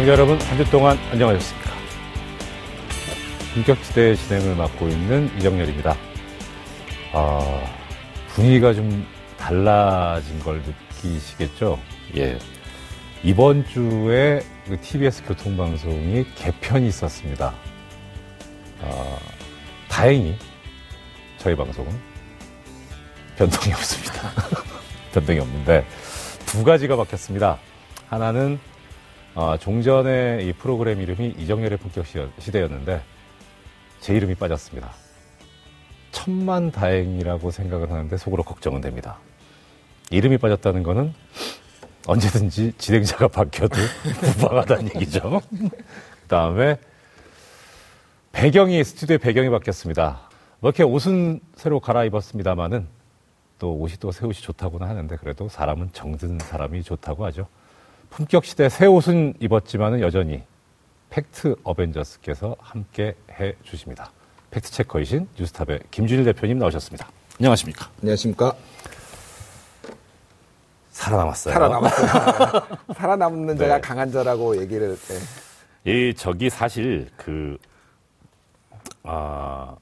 시청자 여러분, 한 주 동안 안녕하셨습니까? 본격시대 진행을 맡고 있는 이정열입니다. 아, 분위기가 좀 달라진 걸 느끼시겠죠? 예. 이번 주에 그 TBS 교통방송이 개편이 있었습니다. 아, 다행히 저희 방송은 변동이 없습니다. 변동이 없는데 두 가지가 바뀌었습니다. 하나는 어, 종전의 이 프로그램 이름이 이정열의 본격 시대였는데 제 이름이 빠졌습니다. 천만 다행이라고 생각을 하는데 속으로 걱정은 됩니다. 이름이 빠졌다는 거는 언제든지 진행자가 바뀌어도 무방하다는 얘기죠. 그 다음에 배경이, 스튜디오의 배경이 바뀌었습니다. 뭐 이렇게 옷은 새로 갈아입었습니다만은 또 옷이 또 새 옷이 좋다고는 하는데 그래도 사람은 정든 사람이 좋다고 하죠. 품격 시대 새 옷은 입었지만은 여전히 팩트 어벤져스께서 함께 해 주십니다. fact checker이신 뉴스톱의 김준일 대표님 나오셨습니다. 안녕하십니까? 안녕하십니까? 살아남았어요. 살아남았어요. 살아남는 자가 네. 강한 자라고 얘기를. 네. 이 저기 사실 그 아,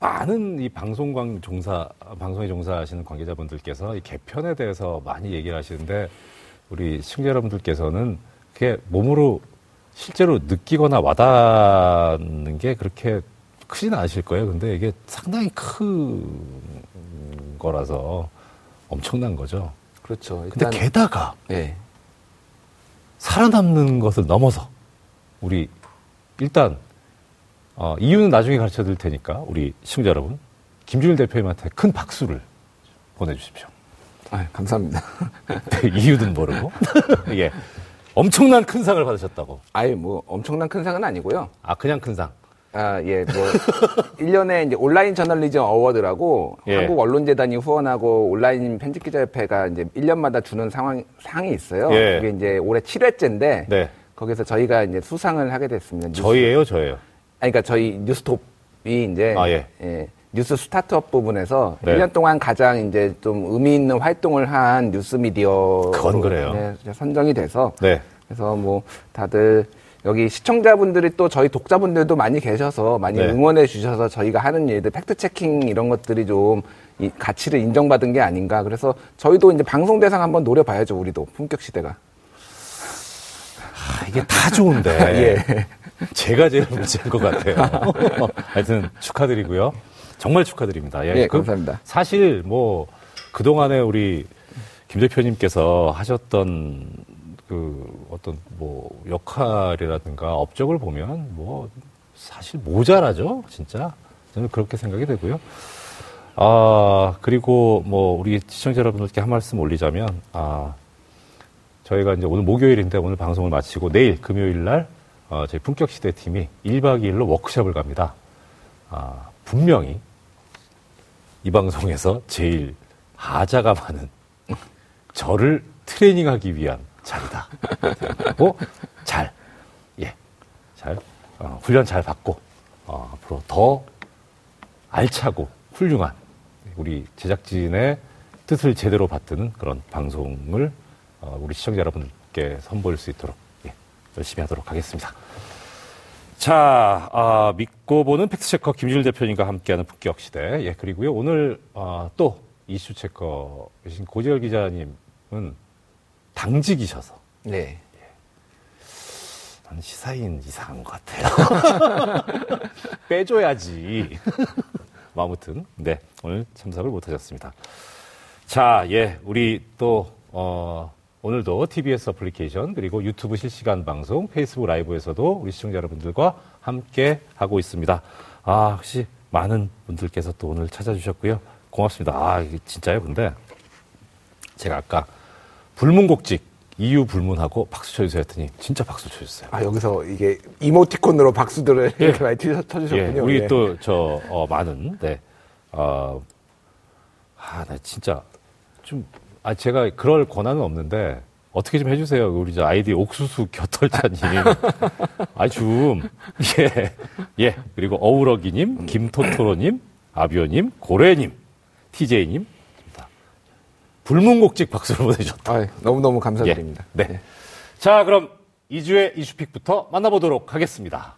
많은 이 방송광 종사 방송에 종사하시는 관계자분들께서 이 개편에 대해서 많이 얘기를 하시는데 우리 시청자 여러분들께서는 그게 몸으로 실제로 느끼거나 와닿는 게 그렇게 크지는 않으실 거예요. 근데 이게 상당히 큰 거라서 엄청난 거죠. 그렇죠. 근데 일단 게다가 네. 살아남는 것을 넘어서 우리 일단 어, 이유는 나중에 가르쳐 드릴 테니까 우리 시청자 여러분 김준일 대표님한테 큰 박수를 보내주십시오. 아, 감사합니다. 이유는 모르고 예 엄청난 큰 상을 받으셨다고. 아예 뭐 엄청난 큰 상은 아니고요. 아 그냥 큰 상. 아, 예, 뭐, 1년에 이제 온라인 저널리즘 어워드라고 예. 한국 언론재단이 후원하고 온라인 편집기자협회가 이제 1년마다 주는 상황, 상이 있어요. 예. 그게 이제 올해 7회째인데 네 거기서 저희가 이제 수상을 하게 됐습니다. 뉴스- 저희예요 저예요. 아니, 그러니까 저희 뉴스톱이 이제 아, 예. 뉴스 스타트업 부분에서 네. 1년 동안 가장 이제 좀 의미 있는 활동을 한 뉴스 미디어 그건 그래요. 네, 선정이 돼서 네. 그래서 뭐 다들 여기 시청자분들이 또 저희 독자분들도 많이 계셔서 많이 네. 응원해 주셔서 저희가 하는 일들 fact checking 이런 것들이 좀 이 가치를 인정받은 게 아닌가. 그래서 저희도 이제 방송 대상 한번 노려봐야죠. 우리도 품격 시대가. 아, 이게 다 좋은데 예. 제가 제일 문제인 것 같아요. 하여튼 축하드리고요. 정말 축하드립니다. 예, 그 감사합니다. 사실 뭐 그동안에 우리 김 대표님께서 하셨던 그 어떤 뭐 역할이라든가 업적을 보면 뭐 사실 모자라죠, 진짜. 저는 그렇게 생각이 되고요. 아, 그리고 뭐 우리 시청자 여러분들께 한 말씀 올리자면 아, 저희가 이제 오늘 목요일인데 오늘 방송을 마치고 내일 금요일 날 어, 저희 품격 시대 팀이 1박 2일로 워크숍을 갑니다. 아, 분명히 이 방송에서 제일 하자가 많은 저를 트레이닝하기 위한 자리다. 그리고 잘, 예, 잘 어, 훈련 잘 받고 어, 앞으로 더 알차고 훌륭한 우리 제작진의 뜻을 제대로 받드는 그런 방송을 어, 우리 시청자 여러분께 선보일 수 있도록 예, 열심히 하도록 하겠습니다. 자, 아, 믿고 보는 팩트체커 김준일 대표님과 함께하는 품격 시대. 예, 그리고요, 오늘, 아, 또 이슈 체커이신 고재열 기자님은 당직이셔서 네. 나는 시사인 이상한 것 같아요. 빼줘야지. 뭐 아무튼, 네, 오늘 참석을 못 하셨습니다. 자, 예, 우리 또, 어, 오늘도 TBS 어플리케이션 그리고 유튜브 실시간 방송, 페이스북 라이브에서도 우리 시청자 여러분들과 함께 하고 있습니다. 아, 혹시 많은 분들께서 또 오늘 찾아주셨고요. 고맙습니다. 아, 이게 진짜요? 근데 제가 아까 불문곡직 이유 불문하고 박수 쳐주세요 했더니 진짜 박수 쳐주세요. 아, 여기서 이게 이모티콘으로 박수들을 예. 이렇게 많이 쳐- 예, 쳐주셨군요. 우리 예. 또저 어, 많은 네, 어, 아, 나 진짜 좀, 아 제가 그럴 권한은 없는데 어떻게 좀 해주세요, 우리 저 아이디 옥수수 겨털자님, 아 좀, 예, 예, 그리고 어우러기님, 김토토로님, 아비오님, 고래님, TJ님, 불문곡직 박수를 보내주셨다. 아, 너무너무 감사드립니다. 예, 네. 자, 그럼 2주의 이슈픽부터 만나보도록 하겠습니다.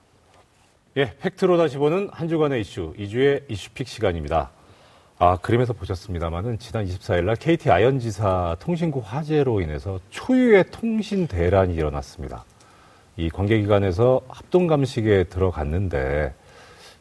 예, 팩트로 다시 보는 한 주간의 이슈, 2주의 이슈픽 시간입니다. 아, 그림에서 보셨습니다만은 지난 24일 날 KT 아현지사 통신구 화재로 인해서 초유의 통신 대란이 일어났습니다. 이 관계기관에서 합동 감식에 들어갔는데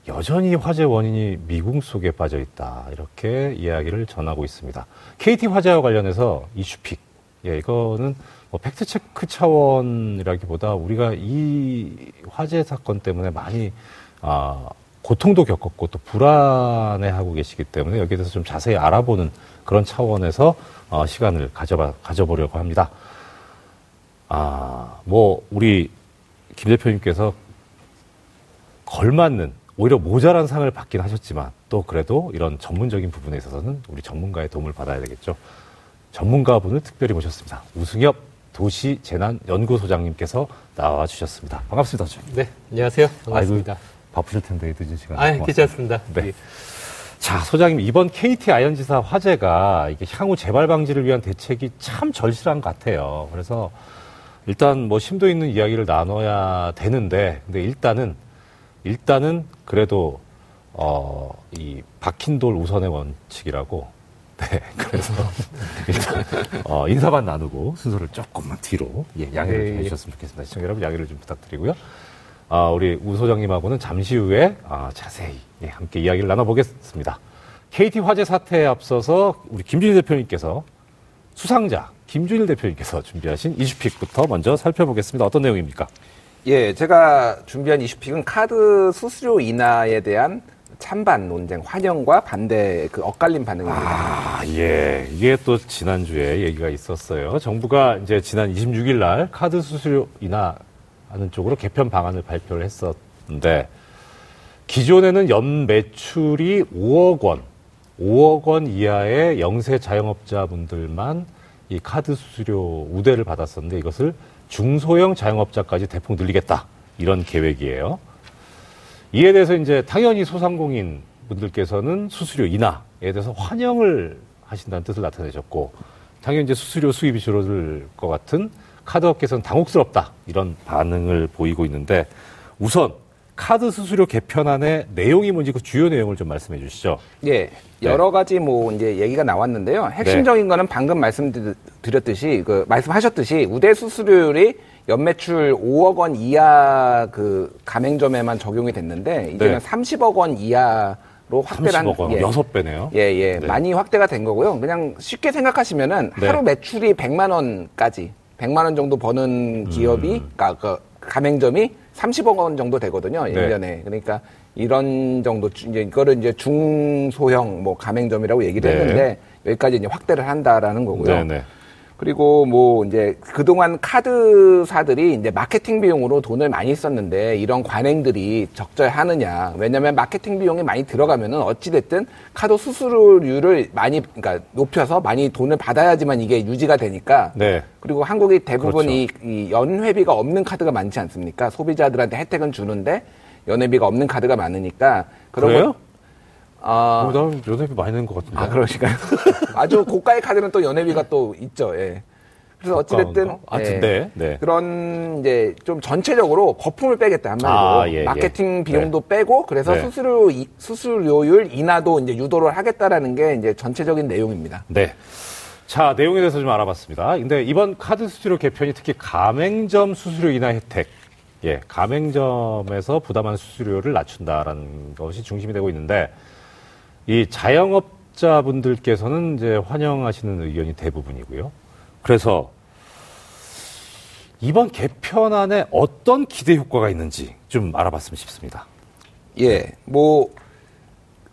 여전히 화재 원인이 미궁 속에 빠져 있다. 이렇게 이야기를 전하고 있습니다. KT 화재와 관련해서 이슈픽. 예, 이거는 뭐 팩트 체크 차원이라기보다 우리가 이 화재 사건 때문에 많이, 아, 고통도 겪었고 또 불안해하고 계시기 때문에 여기에 대해서 좀 자세히 알아보는 그런 차원에서 어, 시간을 가져봐, 가져보려고 합니다. 아, 뭐, 우리 김 대표님께서 걸맞는 오히려 모자란 상을 받긴 하셨지만 또 그래도 이런 전문적인 부분에 있어서는 우리 전문가의 도움을 받아야 되겠죠. 전문가분을 특별히 모셨습니다. 우승엽 도시재난연구소장님께서 나와 주셨습니다. 반갑습니다. 네, 안녕하세요. 반갑습니다. 아이고, 바쁘실 텐데 늦은 시간에. 아. 괜찮습니다. 네. 자, 소장님, 이번 KT 아현지사 화재가 이게 향후 재발 방지를 위한 대책이 참 절실한 것 같아요. 그래서 일단 뭐 심도 있는 이야기를 나눠야 되는데, 근데 일단은, 일단은 그래도, 어, 이 박힌 돌 우선의 원칙이라고, 네, 그래서 일단, 어, 인사만 나누고 순서를 조금만 뒤로, 예, 양해를 좀 네, 예. 해주셨으면 좋겠습니다. 시청자 여러분 양해를 좀 부탁드리고요. 아, 우리 우 소장님하고는 잠시 후에 아, 자세히 예, 함께 이야기를 나눠보겠습니다. KT 화재 사태에 앞서서 우리 김준일 대표님께서 수상자 김준일 대표님께서 준비하신 이슈픽부터 먼저 살펴보겠습니다. 어떤 내용입니까? 예, 제가 준비한 이슈픽은 카드 수수료 인하에 대한 찬반 논쟁, 환영과 반대 그 엇갈린 반응입니다. 아, 예. 이게 또 지난주에 얘기가 있었어요. 정부가 이제 지난 26일 날 카드 수수료 인하 하는 쪽으로 개편 방안을 발표를 했었는데 기존에는 연 매출이 5억 원, 5억 원 이하의 영세 자영업자분들만 이 카드 수수료 우대를 받았었는데 이것을 중소형 자영업자까지 대폭 늘리겠다. 이런 계획이에요. 이에 대해서 이제 당연히 소상공인 분들께서는 수수료 인하에 대해서 환영을 하신다는 뜻을 나타내셨고 당연히 이제 수수료 수입이 줄어들 것 같은 카드업계에서는 당혹스럽다 이런 반응을 보이고 있는데 우선 카드 수수료 개편안의 내용이 뭔지 그 주요 내용을 좀 말씀해 주시죠. 예, 여러 가지 뭐 이제 얘기가 나왔는데요. 핵심적인 거는 방금 말씀드렸듯이 그 말씀하셨듯이 우대 수수료율이 연매출 5억 원 이하 그 가맹점에만 적용이 됐는데 이제는 네. 30억 원 이하 로 확대를 한 30억 원, 예. 여섯 배네요. 예, 예. 네. 많이 확대가 된 거고요. 그냥 쉽게 생각하시면은 네. 하루 매출이 100만 원까지 100만 원 정도 음. 버는 기업이 그러니까 그 가맹점이 30억 원 정도 되거든요. 네. 일 1년에. 그러니까 이런 정도 주- 이제 이거를 이제 중소형 뭐 가맹점이라고 얘기를 네. 했는데 여기까지 이제 확대를 한다라는 거고요. 네네. 그리고 뭐 이제 그동안 카드사들이 이제 마케팅 비용으로 돈을 많이 썼는데 이런 관행들이 적절하느냐. 왜냐면 마케팅 비용이 많이 들어가면은 어찌됐든 카드 수수료율을 많이, 그러니까 높여서 많이 돈을 받아야지만 이게 유지가 되니까. 네. 그리고 한국이 대부분 그렇죠. 이, 이 연회비가 없는 카드가 많지 않습니까? 소비자들한테 혜택은 주는데 연회비가 없는 카드가 많으니까. 그런 그래요? 거- 아, 어, 나 연회비 많이 내는 것 같은데. 아, 그러실까요? 아주 고가의 카드는 또 연회비가 또 있죠, 예. 그래서 어찌됐든. 아, 예, 근데, 네. 그런, 이제, 좀 전체적으로 거품을 빼겠다, 한마디로. 아, 예, 예. 마케팅 비용도 빼고, 그래서 네. 수수료, 이- 수수료율 인하도 이제 유도를 하겠다라는 게 이제 전체적인 내용입니다. 네. 자, 내용에 대해서 좀 알아봤습니다. 근데 이번 카드 수수료 개편이 특히 가맹점 수수료 인하 혜택, 예, 가맹점에서 부담하는 수수료를 낮춘다라는 것이 중심이 되고 있는데, 이 자영업자분들께서는 이제 환영하시는 의견이 대부분이고요. 그래서 이번 개편안에 어떤 기대 효과가 있는지 좀 알아봤으면 싶습니다. 예, 뭐,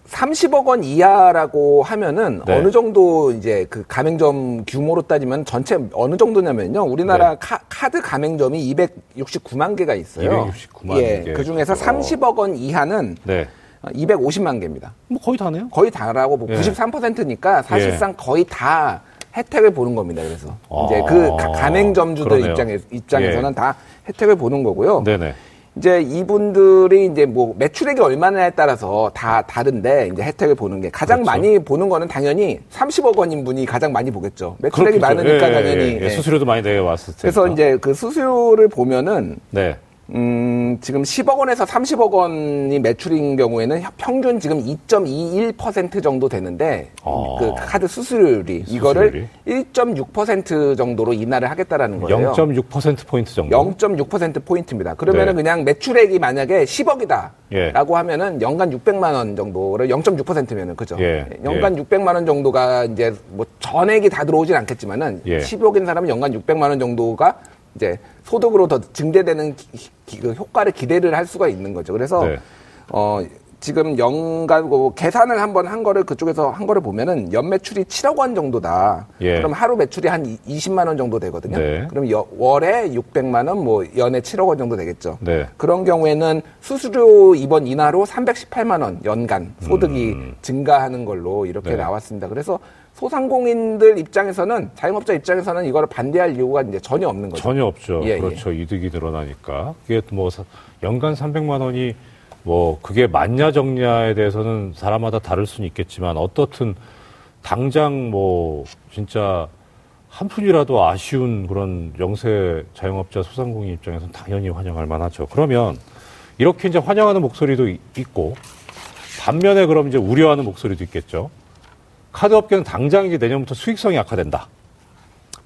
30억 원 이하라고 하면은 네. 어느 정도 이제 그 가맹점 규모로 따지면 전체 어느 정도냐면요. 우리나라 네. 카, 드 가맹점이 269만 개가 있어요. 269만 예, 개. 그 중에서 어. 30억 원 이하는 네. 250만 개입니다. 뭐 거의 다네요. 거의 다라고 뭐 예. 93%니까 사실상 거의 다 혜택을 보는 겁니다. 그래서 아, 이제 그 가- 가맹점주들. 입장에, 입장에서는 예. 다 혜택을 보는 거고요. 네네. 이제 이분들이 이제 뭐 매출액이 얼마냐에 따라서 다 다른데 이제 혜택을 보는 게 가장 그렇죠. 많이 보는 거는 당연히 30억 원인 분이 가장 많이 보겠죠. 매출액이 그렇겠죠. 많으니까 예, 당연히. 예, 예. 예. 수수료도 많이 내왔을 때. 그래서 이제 그 수수료를 보면은 네. 음, 지금 10억 원에서 30억 원이 매출인 경우에는 평균 지금 2.21% 정도 되는데 어. 그 카드 수수료율이 이거를 1.6% 정도로 인하를 하겠다라는 거예요. 0.6% 포인트 정도. 0.6% 포인트입니다. 그러면은 네. 그냥 매출액이 만약에 10억이다라고 예. 하면은 연간 600만 원 정도를 0.6%면은 그죠? 예. 연간 600만 원 정도가 이제 뭐 전액이 다 들어오진 않겠지만은 예. 10억인 사람은 연간 600만 원 정도가 이제 소득으로 더 증대되는 기- 기- 그 효과를 기대를 할 수가 있는 거죠. 그래서 네. 어 지금 연간 뭐 계산을 한번 한 거를 그쪽에서 한 거를 보면은 연 매출이 7억 원 정도다. 예. 그럼 하루 매출이 한 20만 원 정도 되거든요. 네. 그럼 여- 월에 600만 원, 뭐 연에 7억 원 정도 되겠죠. 네. 그런 경우에는 수수료 이번 인하로 318만 원 연간 소득이 증가하는 걸로 이렇게 음. 네. 나왔습니다. 그래서 소상공인들 입장에서는 자영업자 입장에서는 이거를 반대할 이유가 이제 전혀 없는 거죠. 전혀 없죠. 예, 그렇죠. 이득이 늘어나니까. 그게 뭐 사- 연간 300만 원이 뭐 그게 맞냐 적냐에 대해서는 사람마다 다를 수는 있겠지만 어떻든 당장 뭐 진짜 한 푼이라도 아쉬운 그런 영세 자영업자 소상공인 입장에서는 당연히 환영할 만하죠. 그러면 이렇게 이제 환영하는 목소리도 이- 있고 반면에 그럼 이제 우려하는 목소리도 있겠죠. 카드 업계는 당장 이제 내년부터 수익성이 악화된다.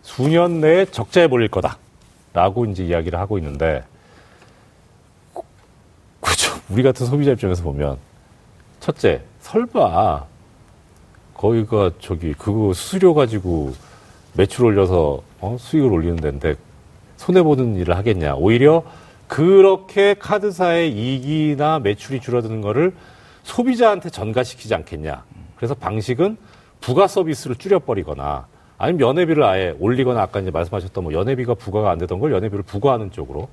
수년 내에 적자에 몰릴 거다. 라고 이제 이야기를 하고 있는데, 그- 그죠. 우리 같은 소비자 입장에서 보면, 첫째, 설마, 거기가 저기, 그거 수수료 가지고 매출 올려서, 어, 수익을 올리는 데인데, 손해보는 일을 하겠냐. 오히려 그렇게 카드사의 이익이나 매출이 줄어드는 거를 소비자한테 전가시키지 않겠냐. 그래서 방식은 부가 서비스를 줄여버리거나 아니면 연회비를 아예 올리거나 아까 이제 말씀하셨던 뭐 연회비가 부과가 안 되던 걸 연회비를 부과하는 쪽으로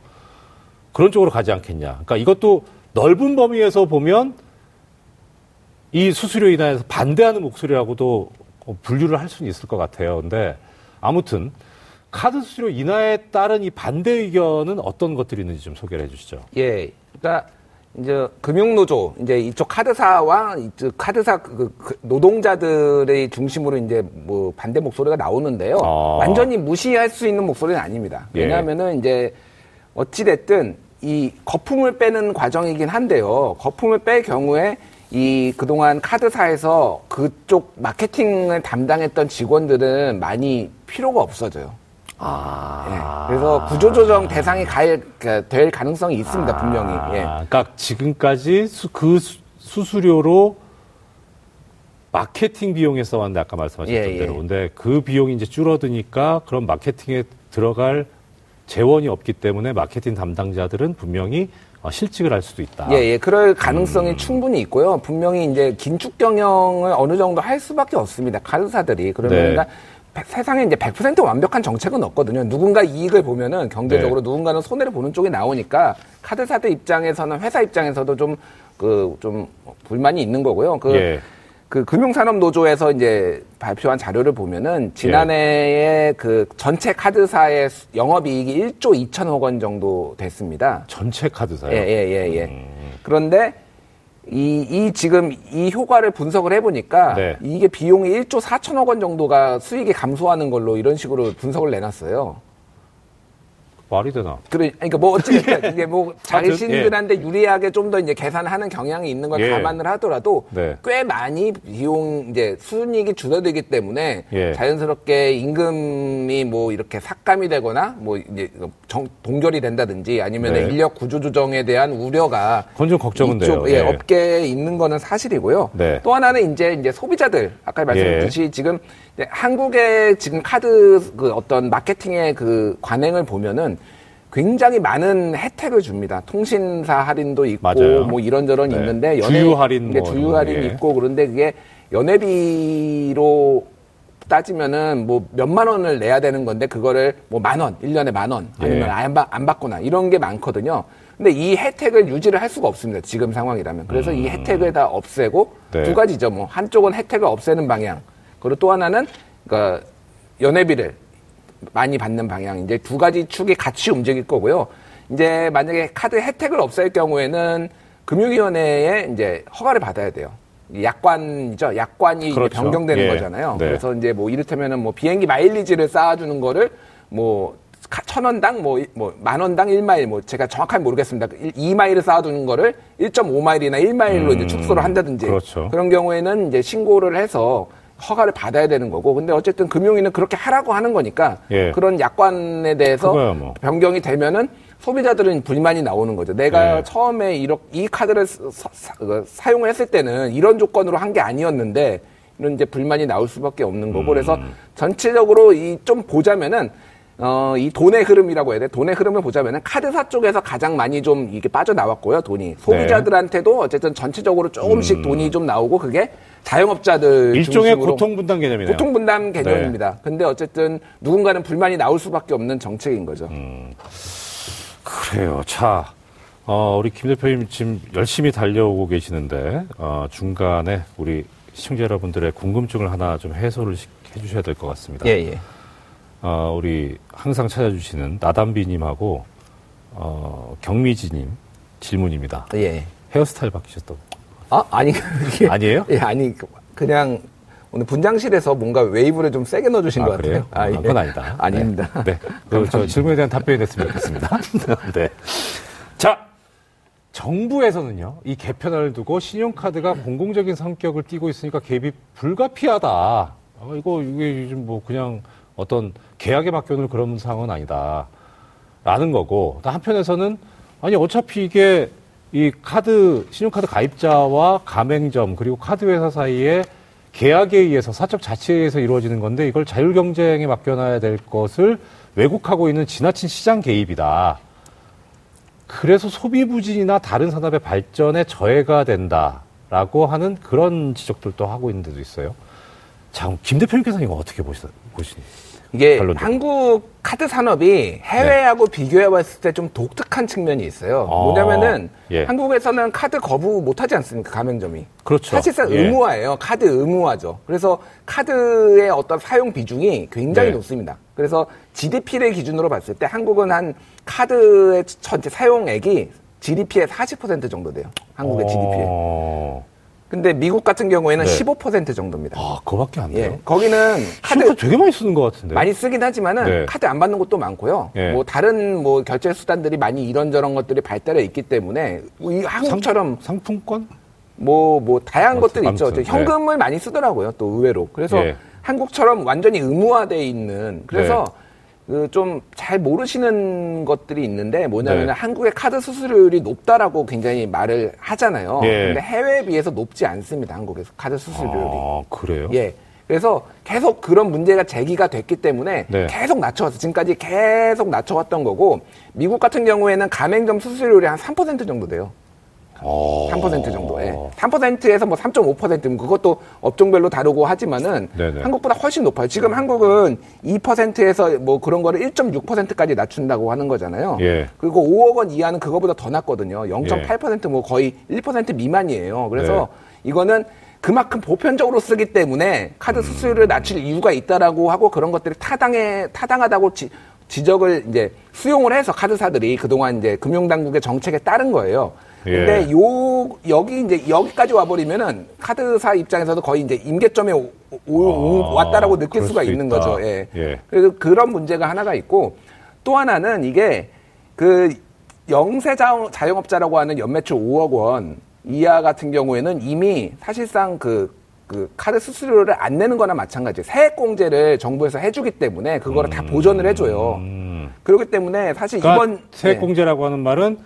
그런 쪽으로 가지 않겠냐. 그러니까 이것도 넓은 범위에서 보면 이 수수료 인하에서 반대하는 목소리라고도 어, 분류를 할 수는 있을 것 같아요. 근데 아무튼 카드 수수료 인하에 따른 이 반대 의견은 어떤 것들이 있는지 좀 소개를 해주시죠. 예. 그러니까 이제 금융노조 이제 이쪽 카드사와 이쪽 카드사 그, 그 노동자들의 중심으로 이제 뭐 반대 목소리가 나오는데요. 아. 완전히 무시할 수 있는 목소리는 아닙니다. 예. 왜냐하면은 이제 어찌 됐든 이 거품을 빼는 과정이긴 한데요. 거품을 뺄 경우에 이 그동안 카드사에서 그쪽 마케팅을 담당했던 직원들은 많이 필요가 없어져요. 아. 예. 그래서 구조조정 대상이 갈, 그, 될 가능성이 있습니다, 분명히. 예. 아, 그러니까 지금까지 수, 그 수, 수수료로 마케팅 비용에 써왔는데 아까 말씀하셨던 예, 예. 대로 근데 그 비용이 이제 줄어드니까 그런 마케팅에 들어갈 재원이 없기 때문에 마케팅 담당자들은 분명히 어, 실직을 할 수도 있다. 예, 예. 그럴 가능성이 음. 충분히 있고요. 분명히 이제 긴축 경영을 어느 정도 할 수밖에 없습니다. 카드사들이. 그러면 네. 그러니까 백- 세상에 이제 100% 완벽한 정책은 없거든요. 누군가 이익을 보면은 경제적으로 네. 누군가는 손해를 보는 쪽이 나오니까 카드사들 입장에서는 회사 입장에서도 좀 그좀 불만이 있는 거고요. 그 예. 그 금융산업노조에서 이제 발표한 자료를 보면은 지난해에 그 전체 카드사의 수- 영업이익이 1조 2천억 원 정도 됐습니다. 전체 카드사요. 예, 예, 예, 예. 음. 그런데 이, 이 지금 이 효과를 분석을 해보니까 네. 이게 비용이 1조 4천억 원 정도가 수익이 감소하는 걸로 이런 식으로 분석을 내놨어요. 말이 되나? 그래, 그러니까 뭐 어찌됐든 이게 뭐 자신들한테 유리하게 좀 더 이제 계산하는 경향이 있는 걸 예. 감안을 하더라도 네. 꽤 많이 비용 이제 순이익이 줄어들기 때문에 예. 자연스럽게 임금이 뭐 이렇게 삭감이 되거나 뭐 이제 정- 동결이 된다든지 아니면 네. 인력 구조 조정에 대한 우려가 그건 좀 걱정은 이쪽 돼요. 예, 네. 업계에 있는 거는 사실이고요. 네. 또 하나는 이제 이제 소비자들 아까 말씀드렸듯이 예. 지금 한국의 지금 카드 그 어떤 마케팅의 그 관행을 보면은 굉장히 많은 혜택을 줍니다. 통신사 할인도 있고 맞아요. 뭐 이런저런 네. 있는데 주유 할인 네, 뭐 주유 할인 예. 있고 그런데 그게 연회비로 따지면은 뭐 몇만 원을 내야 되는 건데 그거를 뭐 만 원, 일년에 만 원, 아니면 예. 안, 받, 안 받거나 이런 게 많거든요. 근데 이 혜택을 유지를 할 수가 없습니다. 지금 상황이라면. 그래서 이 혜택을 다 없애고 음. 네. 두 가지죠. 뭐 한쪽은 혜택을 없애는 방향. 그리고 또 하나는 그러니까 연회비를 많이 받는 방향. 이제 두 가지 축이 같이 움직일 거고요. 이제 만약에 카드 혜택을 없앨 경우에는 금융위원회에 이제 허가를 받아야 돼요. 약관이죠. 약관이 그렇죠. 변경되는 예. 거잖아요. 네. 그래서 이제 뭐 이를테면은 뭐 비행기 마일리지를 쌓아주는 거를 뭐 천 원당 뭐만 원당 1마일 뭐 제가 정확하게 모르겠습니다. 2마일을 쌓아두는 거를 1.5마일이나 1마일로 이제 축소를 한다든지 그렇죠. 런 경우에는 이제 신고를 해서 허가를 받아야 되는 거고 근데 어쨌든 금융위는 그렇게 하라고 하는 거니까 예. 그런 약관에 대해서 뭐. 변경이 되면은 소비자들은 불만이 나오는 거죠. 내가 네. 처음에 이렇게 이 카드를 사, 용을 했을 때는 이런 조건으로 한 게 아니었는데 이런 이제 불만이 나올 수밖에 없는 거고 그래서 음. 전체적으로 이 좀 보자면은 어, 이 돈의 흐름이라고 해야 돼. 돈의 흐름을 보자면은 카드사 쪽에서 가장 많이 좀 이게 빠져나왔고요, 돈이. 소비자들한테도 어쨌든 전체적으로 조금씩 돈이 좀 나오고 그게 자영업자들 음. 일종의 고통 분담 개념이네요. 네. 고통 분담 개념입니다. 근데 어쨌든 누군가는 불만이 나올 수밖에 없는 정책인 거죠. 음. 그래요. 자, 어, 우리 김 대표님 지금 열심히 달려오고 계시는데 어, 중간에 우리 시청자 여러분들의 궁금증을 하나 좀 해소를 시- 해주셔야 될 것 같습니다. 예. 어, 우리 항상 찾아주시는 나담비님하고 어, 경미지님 질문입니다. 예. 헤어스타일 바뀌셨다고? 아, 아니, 그게. 아니에요? 예, 아니, 그- 그냥 오늘 분장실에서 뭔가 웨이브를 좀 세게 넣어주신 아, 것 그래요? 같아요. 아, 그건 아니다. 아닙니다. 네. 그, 저 질문에 대한 답변이 됐으면 좋겠습니다. 네. 자, 정부에서는요, 이 개편을 두고 신용카드가 공공적인 성격을 띠고 있으니까 개입이 불가피하다. 아, 이거, 이게 요즘 뭐 그냥 어떤 계약에 맡겨놓을 그런 상황은 아니다. 라는 거고, 또 한편에서는, 아니, 어차피 이게 이 카드, 신용카드 가입자와 가맹점, 그리고 카드 회사 사이에 계약에 의해서 사적 자치에 의해서 이루어지는 건데 이걸 자율 경쟁에 맡겨놔야 될 것을 왜곡하고 있는 지나친 시장 개입이다. 그래서 소비 부진이나 다른 산업의 발전에 저해가 된다라고 하는 그런 지적들도 하고 있는 데도 있어요. 자, 김 대표님께서는 이거 어떻게 보시, 보시니? 이게 결론적으로. 한국 카드 산업이 해외하고 비교해 봤을 때 좀 독특한 측면이 있어요. 아, 뭐냐면은 예. 한국에서는 카드 거부 못 하지 않습니까? 가맹점이. 그렇죠. 사실상 예. 의무화예요. 카드 의무화죠. 그래서 카드의 어떤 사용 비중이 굉장히 네. 높습니다. 그래서 GDP를 기준으로 봤을 때 한국은 한 카드의 전체 사용액이 GDP의 40% 정도 돼요. 한국의 GDP에. 어... 근데 미국 같은 경우에는 네. 15% 정도입니다. 아, 그거밖에 안 돼요? 예. 거기는 카드 되게 많이 쓰는 것 같은데. 많이 쓰긴 하지만은 네. 카드 안 받는 곳도 많고요. 예. 뭐 다른 뭐 결제 수단들이 많이 이런저런 것들이 발달해 있기 때문에 이 한국처럼 상 품권? 뭐뭐 다양한 뭐, 것들이 있죠. 현금을 많이 쓰더라고요. 또 의외로. 그래서 예. 한국처럼 완전히 의무화돼 있는 그래서 네. 그 좀 잘 모르시는 것들이 있는데 뭐냐면 네. 한국의 카드 수수료율이 높다라고 굉장히 말을 하잖아요. 예. 근데 해외에 비해서 높지 않습니다. 한국에서 카드 수수료율이. 아, 그래요? 예. 그래서 계속 그런 문제가 제기가 됐기 때문에 네. 계속 낮춰왔어. 지금까지 계속 낮춰왔던 거고 미국 같은 경우에는 가맹점 수수료율이 한 3% 정도 돼요. 어... 3% 정도. 예. 3%에서 뭐 3.5% 그것도 업종별로 다르고 하지만은 네네. 한국보다 훨씬 높아요. 지금 한국은 2%에서 뭐 그런 거를 1.6%까지 낮춘다고 하는 거잖아요. 예. 그리고 5억 원 이하는 그거보다 더 낮거든요. 0.8%뭐 거의 1% 미만이에요. 그래서 네. 이거는 그만큼 보편적으로 쓰기 때문에 카드 음. 수수료를 낮출 이유가 있다라고 하고 그런 것들이 타당해 타당하다고 지, 지적을 이제 수용을 해서 카드사들이 그동안 이제 금융당국의 정책에 따른 거예요. 예. 근데 요 여기 이제 여기까지 와버리면은 카드사 입장에서도 거의 이제 임계점에 오, 오- 오- 아, 왔다라고 느낄 수가 수 있는 있다. 거죠. 예. 예. 그래서 그런 문제가 하나가 있고 또 하나는 이게 그 영세 자- 자영업자라고 하는 연매출 5억 원 이하 같은 경우에는 이미 사실상 그, 그 카드 수수료를 안 내는 거나 마찬가지예요. 세액공제를 정부에서 해주기 때문에 그거를 다 보전을 해줘요. 음. 그렇기 때문에 사실 그러니까 이번 네. 세액공제라고 하는 말은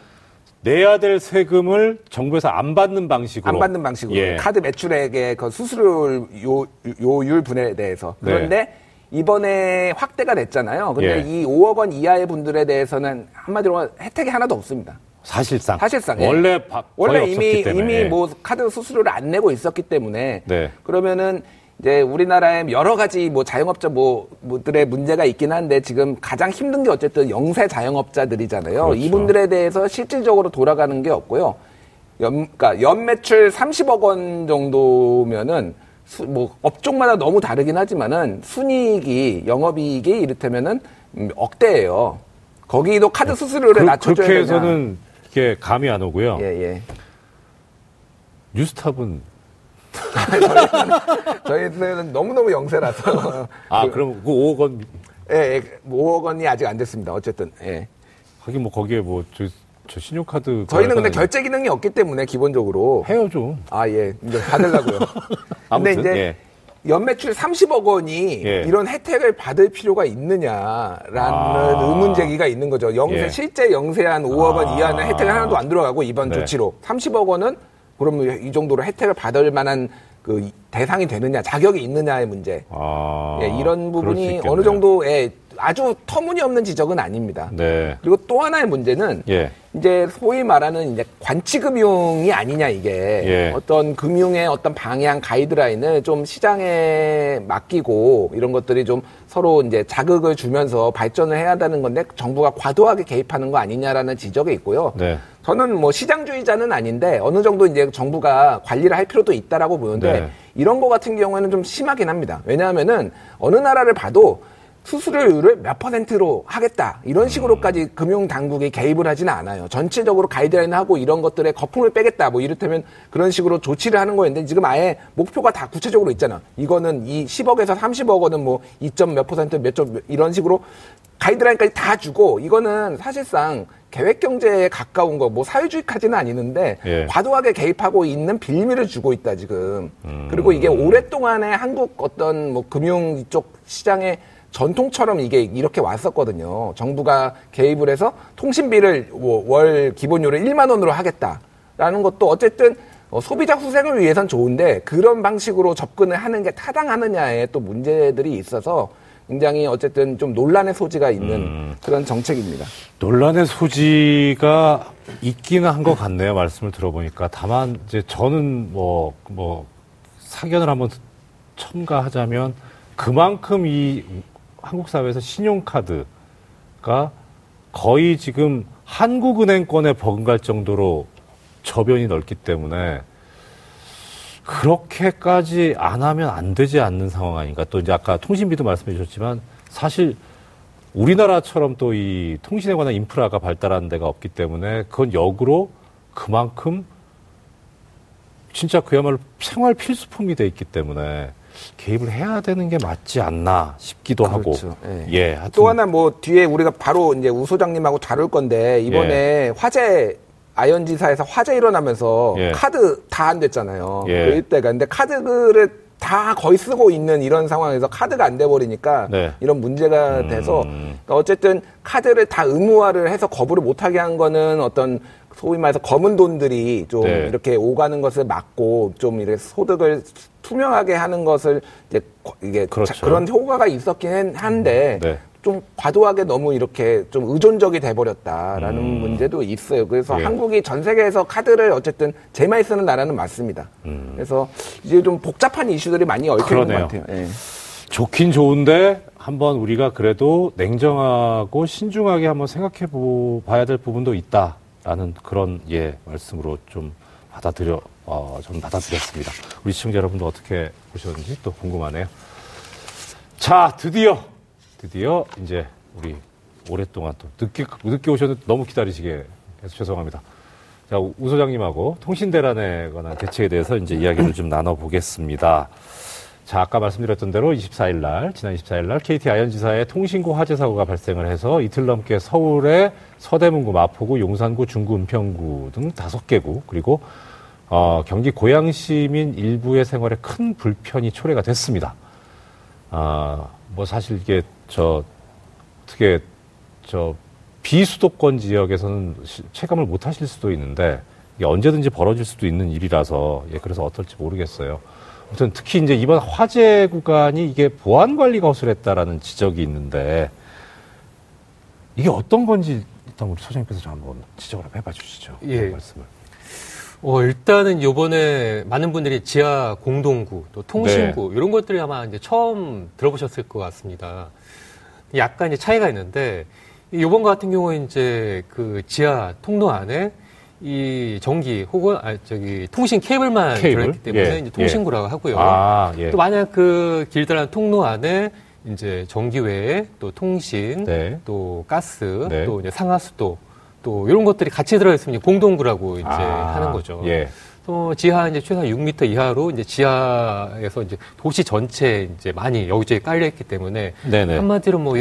내야 될 세금을 정부에서 안 받는 방식으로 안 받는 방식으로 예. 카드 매출액의 그 수수료 요, 요율 분에 대해서 네. 그런데 이번에 확대가 됐잖아요. 근데 예. 이 5억 원 이하의 분들에 대해서는 한마디로 혜택이 하나도 없습니다. 사실상 사실상 예. 원래 바, 원래 이미. 이미 뭐 카드 수수료를 안 내고 있었기 때문에 네. 그러면은 이제 우리나라에 여러 가지 뭐 자영업자 뭐 뭐들의 문제가 있긴 한데 지금 가장 힘든 게 어쨌든 영세 자영업자들이잖아요. 그렇죠. 이분들에 대해서 실질적으로 돌아가는 게 없고요. 연, 그러니까 연 매출 30억 원 정도면은 수, 뭐 업종마다 너무 다르긴 하지만은 순이익이 영업이익이 이를테면은 음, 억대예요. 거기도 카드 수수료를 그, 낮춰줘야 그렇게 해서는 이게 감이 안 오고요. 예, 예. 뉴스탑은 저희는 너무너무 영세라서. 아 그, 그럼 그 5억 원 예, 예, 뭐 5억 원이 아직 안 됐습니다. 어쨌든. 예. 하긴 뭐 거기에 뭐 저 저 신용카드 저희는 근데 결제 기능이 없기 때문에 기본적으로. 해요 좀. 아, 예. 이제 받으려고요. 근데 이제 예. 연매출 30억 원이 예. 이런 혜택을 받을 필요가 있느냐라는 아. 의문 제기가 있는 거죠. 영세 예. 실제 영세한 5억 원 아. 이하는 혜택이 하나도 안 들어가고 이번 네. 조치로 30억 원은 그러면 이 정도로 혜택을 받을 만한 그 대상이 되느냐, 자격이 있느냐의 문제. 아, 예, 이런 부분이. 어느 정도의 아주 터무니없는 지적은 아닙니다. 네. 그리고 또 하나의 문제는 예. 이제 소위 말하는 이제 관치금융이 아니냐 이게 예. 어떤 금융의 어떤 방향 가이드라인을 좀 시장에 맡기고 이런 것들이 좀 서로 이제 자극을 주면서 발전을 해야 되는 건데 정부가 과도하게 개입하는 거 아니냐라는 지적이 있고요. 네. 저는 뭐 시장주의자는 아닌데 어느 정도 이제 정부가 관리를 할 필요도 있다라고 보는데 네. 이런 거 같은 경우에는 좀 심하긴 합니다. 왜냐하면은 어느 나라를 봐도 수수료율을 몇 퍼센트로 하겠다 이런 식으로까지 금융 당국이 개입을 하지는 않아요. 전체적으로 가이드라인 하고 이런 것들에 거품을 빼겠다 뭐 이를테면 그런 식으로 조치를 하는 거였는데 지금 아예 목표가 다 구체적으로 있잖아. 이거는 이 10억에서 30억 원은 뭐 2점 몇 퍼센트 몇 점 이런 식으로 가이드라인까지 다 주고 이거는 사실상 계획 경제에 가까운 거 뭐 사회주의까지는 아니는데 예. 과도하게 개입하고 있는 빌미를 주고 있다 지금. 그리고 이게 오랫동안의 한국 어떤 뭐 금융 쪽 시장의 전통처럼 이게 이렇게 왔었거든요. 정부가 개입을 해서 통신비를 뭐월 기본료를 1만 원으로 하겠다라는 것도 어쨌든 어, 소비자 후생을 위해선 좋은데 그런 방식으로 접근을 하는 게 타당하느냐에 또 문제들이 있어서 굉장히 어쨌든 좀 논란의 소지가 있는 그런 정책입니다. 논란의 소지가 있기는 한 것 같네요. 말씀을 들어보니까. 다만 이제 저는 뭐, 뭐, 사견을 한번 첨가하자면 그만큼 이 한국 사회에서 신용카드가 거의 지금 한국은행권에 버금갈 정도로 저변이 넓기 때문에 그렇게까지 안 하면 안 되지 않는 상황 아닌가. 또 이제 아까 통신비도 말씀해 주셨지만 사실 우리나라처럼 또 이 통신에 관한 인프라가 발달한 데가 없기 때문에 그건 역으로 그만큼 진짜 그야말로 생활 필수품이 돼 있기 때문에 개입을 해야 되는 게 맞지 않나 싶기도 그렇죠. 하고. 예. 예. 또 하나 뭐 뒤에 우리가 바로 이제 우 소장님하고 다룰 건데 이번에 예. 화재 아현지사에서 화재 일어나면서 예. 카드 다 안 됐잖아요. 예. 그 이때가 근데 카드를 다 거의 쓰고 있는 이런 상황에서 카드가 안 돼 버리니까 네. 이런 문제가 음. 돼서 그러니까 어쨌든 카드를 다 의무화를 해서 거부를 못하게 한 거는 어떤 소위 말해서 검은 돈들이 좀 네. 이렇게 오가는 것을 막고 좀 이렇게 소득을 투명하게 하는 것을 이제 거- 이게 그렇죠. 자- 그런 효과가 있었긴 한데 네. 좀 과도하게 너무 이렇게 좀 의존적이 돼버렸다라는 문제도 있어요. 그래서 음. 예. 한국이 전 세계에서 카드를 어쨌든 제일 많이 쓰는 나라는 맞습니다. 그래서 이제 좀 복잡한 이슈들이 많이 얽혀 있는 것 음. 같아요. 예. 좋긴 좋은데 한번 우리가 그래도 냉정하고 신중하게 한번 생각해 보- 봐야 될 부분도 있다라는 그런 예 말씀으로 좀 받아들여 어, 좀 받아들였습니다. 우리 시청자 여러분도 어떻게 보셨는지 또 궁금하네요. 자 드디어 드디어 이제 우리 오랫동안 또 늦게 늦게 오셔도 너무 기다리시게 해서 죄송합니다. 자, 우 소장님하고 통신 대란에 관한 대책에 대해서 이제 이야기를 좀 나눠 보겠습니다. 자, 아까 말씀드렸던 대로 24일 날, 지난 24일 날 KT 아현지사에 통신고 화재 사고가 발생을 해서 이틀 넘게 서울의 서대문구, 마포구, 용산구, 중구, 은평구 등 다섯 개구, 그리고 어, 경기 고양 시민 일부의 생활에 큰 불편이 초래가 됐습니다. 아, 뭐 사실 이게 저 어떻게 저 비수도권 지역에서는 시- 체감을 못 하실 수도 있는데 이게 언제든지 벌어질 수도 있는 일이라서 예, 그래서 어떨지 모르겠어요. 아무튼 특히 이제 이번 화재 구간이 이게 보안 관리가 허술했다라는 지적이 있는데 이게 어떤 건지 일단 우리 소장님께서 좀 한번 지적을 해봐 주시죠. 예. 그 말씀을. 어, 일단은 요번에 많은 분들이 지하 공동구, 또 통신구, 이런 것들이 아마 이제 처음 들어보셨을 것 같습니다. 약간 이제 차이가 있는데, 요번 같은 경우에 이제 그 지하 통로 안에 이 전기 혹은, 아, 저기, 통신 케이블만 케이블? 들어있기 때문에 예, 이제 통신구라고 하고요. 아, 예. 또 만약 그 길다란 통로 안에 이제 전기 외에 또 통신, 네. 또 가스, 네. 또 이제 상하수도, 또 이런 것들이 같이 들어있으면 공동구라고 이제 아, 하는 거죠. 예. 또 지하 이제 최소 6m 이하로 이제 지하에서 이제 도시 전체 이제 많이 여기저기 깔려 있기 때문에 네네. 한마디로 뭐,